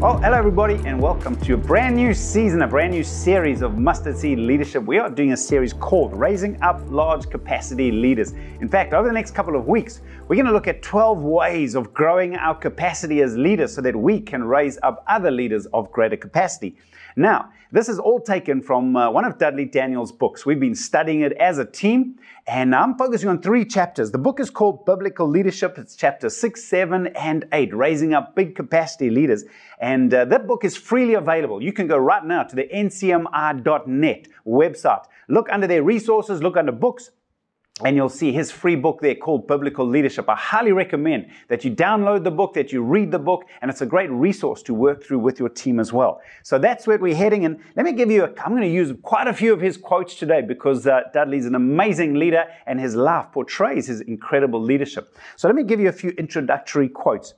Well, hello everybody, and welcome to a brand new season, a brand new series of Mustard Seed Leadership. We are doing a series called Raising Up Large Capacity Leaders. In fact, over the next couple of weeks, we're going to look at 12 ways of growing our capacity as leaders so that we can raise up other leaders of greater capacity. Now, this is all taken from uh, one of Dudley Daniel's books. We've been studying it as a team, and I'm focusing on three chapters. The book is called Biblical Leadership. It's chapter 6, 7, and 8, Raising Up Big Capacity Leaders. And uh, that book is freely available. You can go right now to the ncmi.net website. Look under their resources, look under books, and you'll see his free book there called Biblical Leadership. I highly recommend that you download the book, that you read the book, and it's a great resource to work through with your team as well. So that's where we're heading. And let me give you, a, I'm going to use quite a few of his quotes today because uh, Dudley's an amazing leader and his life portrays his incredible leadership. So let me give you a few introductory quotes.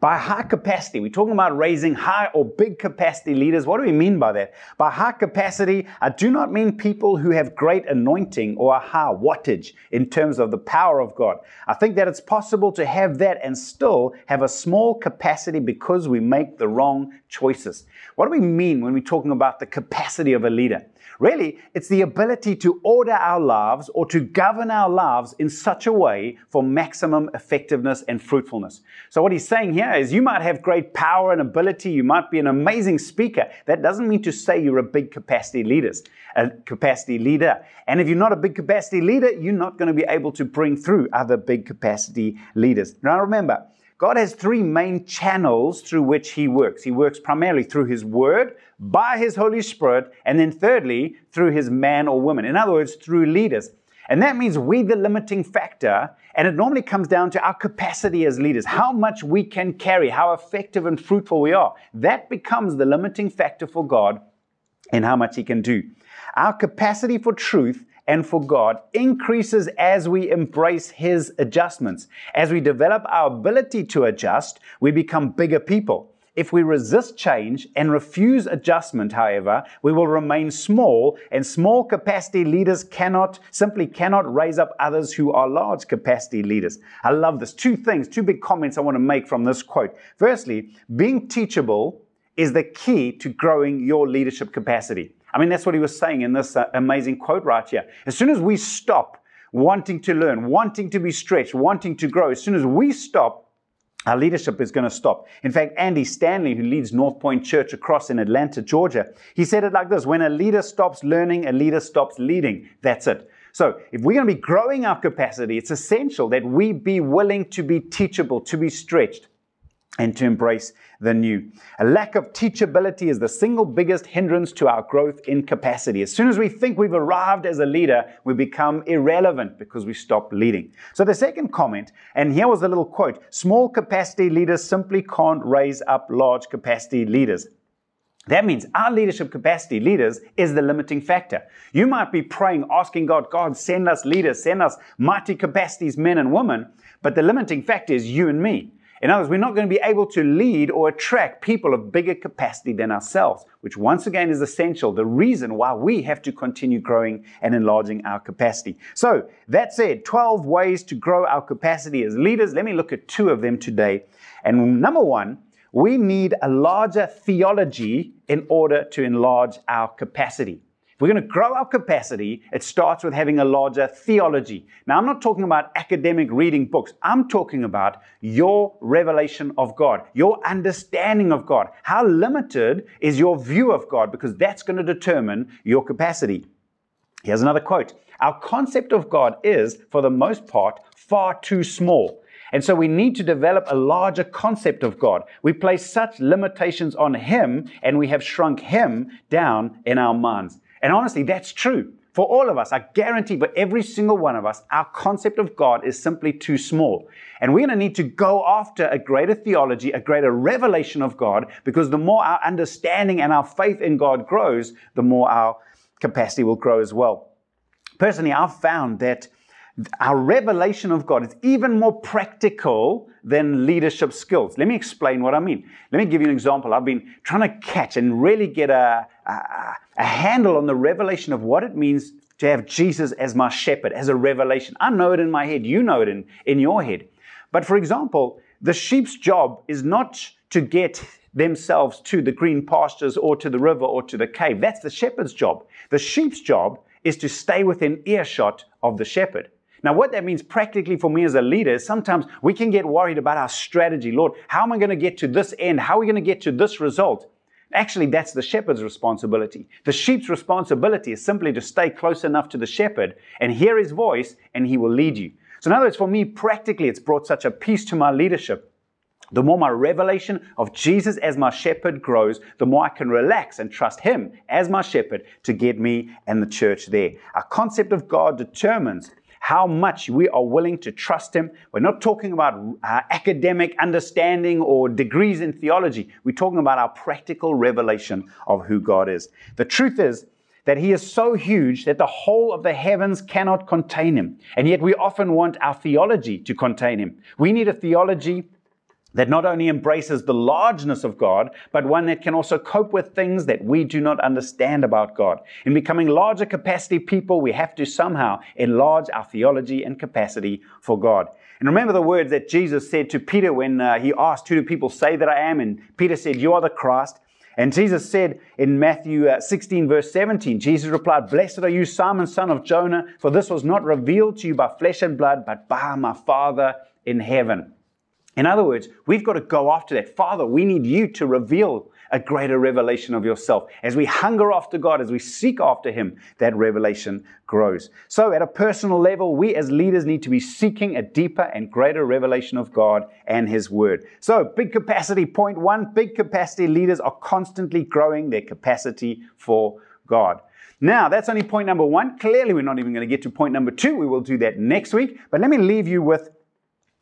By high capacity, we're talking about raising high or big capacity leaders. What do we mean by that? By high capacity, I do not mean people who have great anointing or a high wattage in terms of the power of God. I think that it's possible to have that and still have a small capacity because we make the wrong choices. What do we mean when we're talking about the capacity of a leader? Really, it's the ability to order our lives or to govern our lives in such a way for maximum effectiveness and fruitfulness. So, what he's saying here is you might have great power and ability, you might be an amazing speaker. That doesn't mean to say you're a big capacity leader, a capacity leader. And if you're not a big capacity leader, you're not going to be able to bring through other big capacity leaders. Now, remember, God has three main channels through which He works. He works primarily through His Word, by His Holy Spirit, and then thirdly, through His man or woman. In other words, through leaders. And that means we the limiting factor, and it normally comes down to our capacity as leaders, how much we can carry, how effective and fruitful we are. That becomes the limiting factor for God and how much He can do. Our capacity for truth and for God increases as we embrace His adjustments. As we develop our ability to adjust, we become bigger people. If we resist change and refuse adjustment, however, we will remain small and small capacity leaders cannot, simply cannot raise up others who are large capacity leaders. I love this. Two things, two big comments I want to make from this quote. Firstly, being teachable is the key to growing your leadership capacity. I mean, that's what he was saying in this uh, amazing quote right here. As soon as we stop wanting to learn, wanting to be stretched, wanting to grow, as soon as we stop, our leadership is going to stop. In fact, Andy Stanley, who leads North Point Church across in Atlanta, Georgia, he said it like this When a leader stops learning, a leader stops leading. That's it. So, if we're going to be growing our capacity, it's essential that we be willing to be teachable, to be stretched and to embrace the new. A lack of teachability is the single biggest hindrance to our growth in capacity. As soon as we think we've arrived as a leader, we become irrelevant because we stop leading. So the second comment, and here was a little quote, small capacity leaders simply can't raise up large capacity leaders. That means our leadership capacity, leaders, is the limiting factor. You might be praying, asking God, God, send us leaders, send us mighty capacities, men and women, but the limiting factor is you and me. In other words, we're not going to be able to lead or attract people of bigger capacity than ourselves, which once again is essential, the reason why we have to continue growing and enlarging our capacity. So, that said, 12 ways to grow our capacity as leaders. Let me look at two of them today. And number one, we need a larger theology in order to enlarge our capacity. If we're going to grow our capacity, it starts with having a larger theology. Now, I'm not talking about academic reading books. I'm talking about your revelation of God, your understanding of God. How limited is your view of God? Because that's going to determine your capacity. Here's another quote Our concept of God is, for the most part, far too small. And so we need to develop a larger concept of God. We place such limitations on Him and we have shrunk Him down in our minds. And honestly, that's true. For all of us, I guarantee for every single one of us, our concept of God is simply too small. And we're going to need to go after a greater theology, a greater revelation of God, because the more our understanding and our faith in God grows, the more our capacity will grow as well. Personally, I've found that our revelation of God is even more practical than leadership skills. Let me explain what I mean. Let me give you an example. I've been trying to catch and really get a, a, a handle on the revelation of what it means to have Jesus as my shepherd, as a revelation. I know it in my head. You know it in, in your head. But for example, the sheep's job is not to get themselves to the green pastures or to the river or to the cave. That's the shepherd's job. The sheep's job is to stay within earshot of the shepherd. Now, what that means practically for me as a leader is sometimes we can get worried about our strategy. Lord, how am I going to get to this end? How are we going to get to this result? Actually, that's the shepherd's responsibility. The sheep's responsibility is simply to stay close enough to the shepherd and hear his voice, and he will lead you. So, in other words, for me, practically, it's brought such a peace to my leadership. The more my revelation of Jesus as my shepherd grows, the more I can relax and trust Him as my shepherd to get me and the church there. Our concept of God determines how much we are willing to trust Him. We're not talking about uh, academic understanding or degrees in theology. We're talking about our practical revelation of who God is. The truth is that He is so huge that the whole of the heavens cannot contain Him. And yet we often want our theology to contain Him. We need a theology that not only embraces the largeness of God, but one that can also cope with things that we do not understand about God. In becoming larger capacity people, we have to somehow enlarge our theology and capacity for God. And remember the words that Jesus said to Peter when uh, he asked, Who do people say that I am? And Peter said, You are the Christ. And Jesus said in Matthew uh, 16, verse 17, Jesus replied, Blessed are you, Simon, son of Jonah, for this was not revealed to you by flesh and blood, but by my Father in heaven. In other words, we've got to go after that. Father, we need you to reveal a greater revelation of yourself. As we hunger after God, as we seek after Him, that revelation grows. So, at a personal level, we as leaders need to be seeking a deeper and greater revelation of God and His Word. So, big capacity, point one big capacity leaders are constantly growing their capacity for God. Now, that's only point number one. Clearly, we're not even going to get to point number two. We will do that next week. But let me leave you with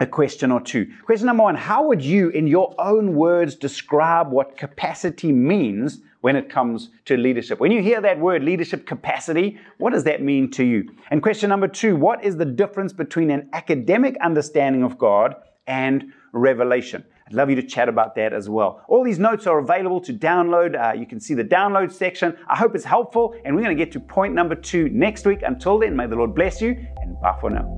a question or two. Question number one How would you, in your own words, describe what capacity means when it comes to leadership? When you hear that word, leadership capacity, what does that mean to you? And question number two What is the difference between an academic understanding of God and revelation? I'd love you to chat about that as well. All these notes are available to download. Uh, you can see the download section. I hope it's helpful, and we're going to get to point number two next week. Until then, may the Lord bless you, and bye for now.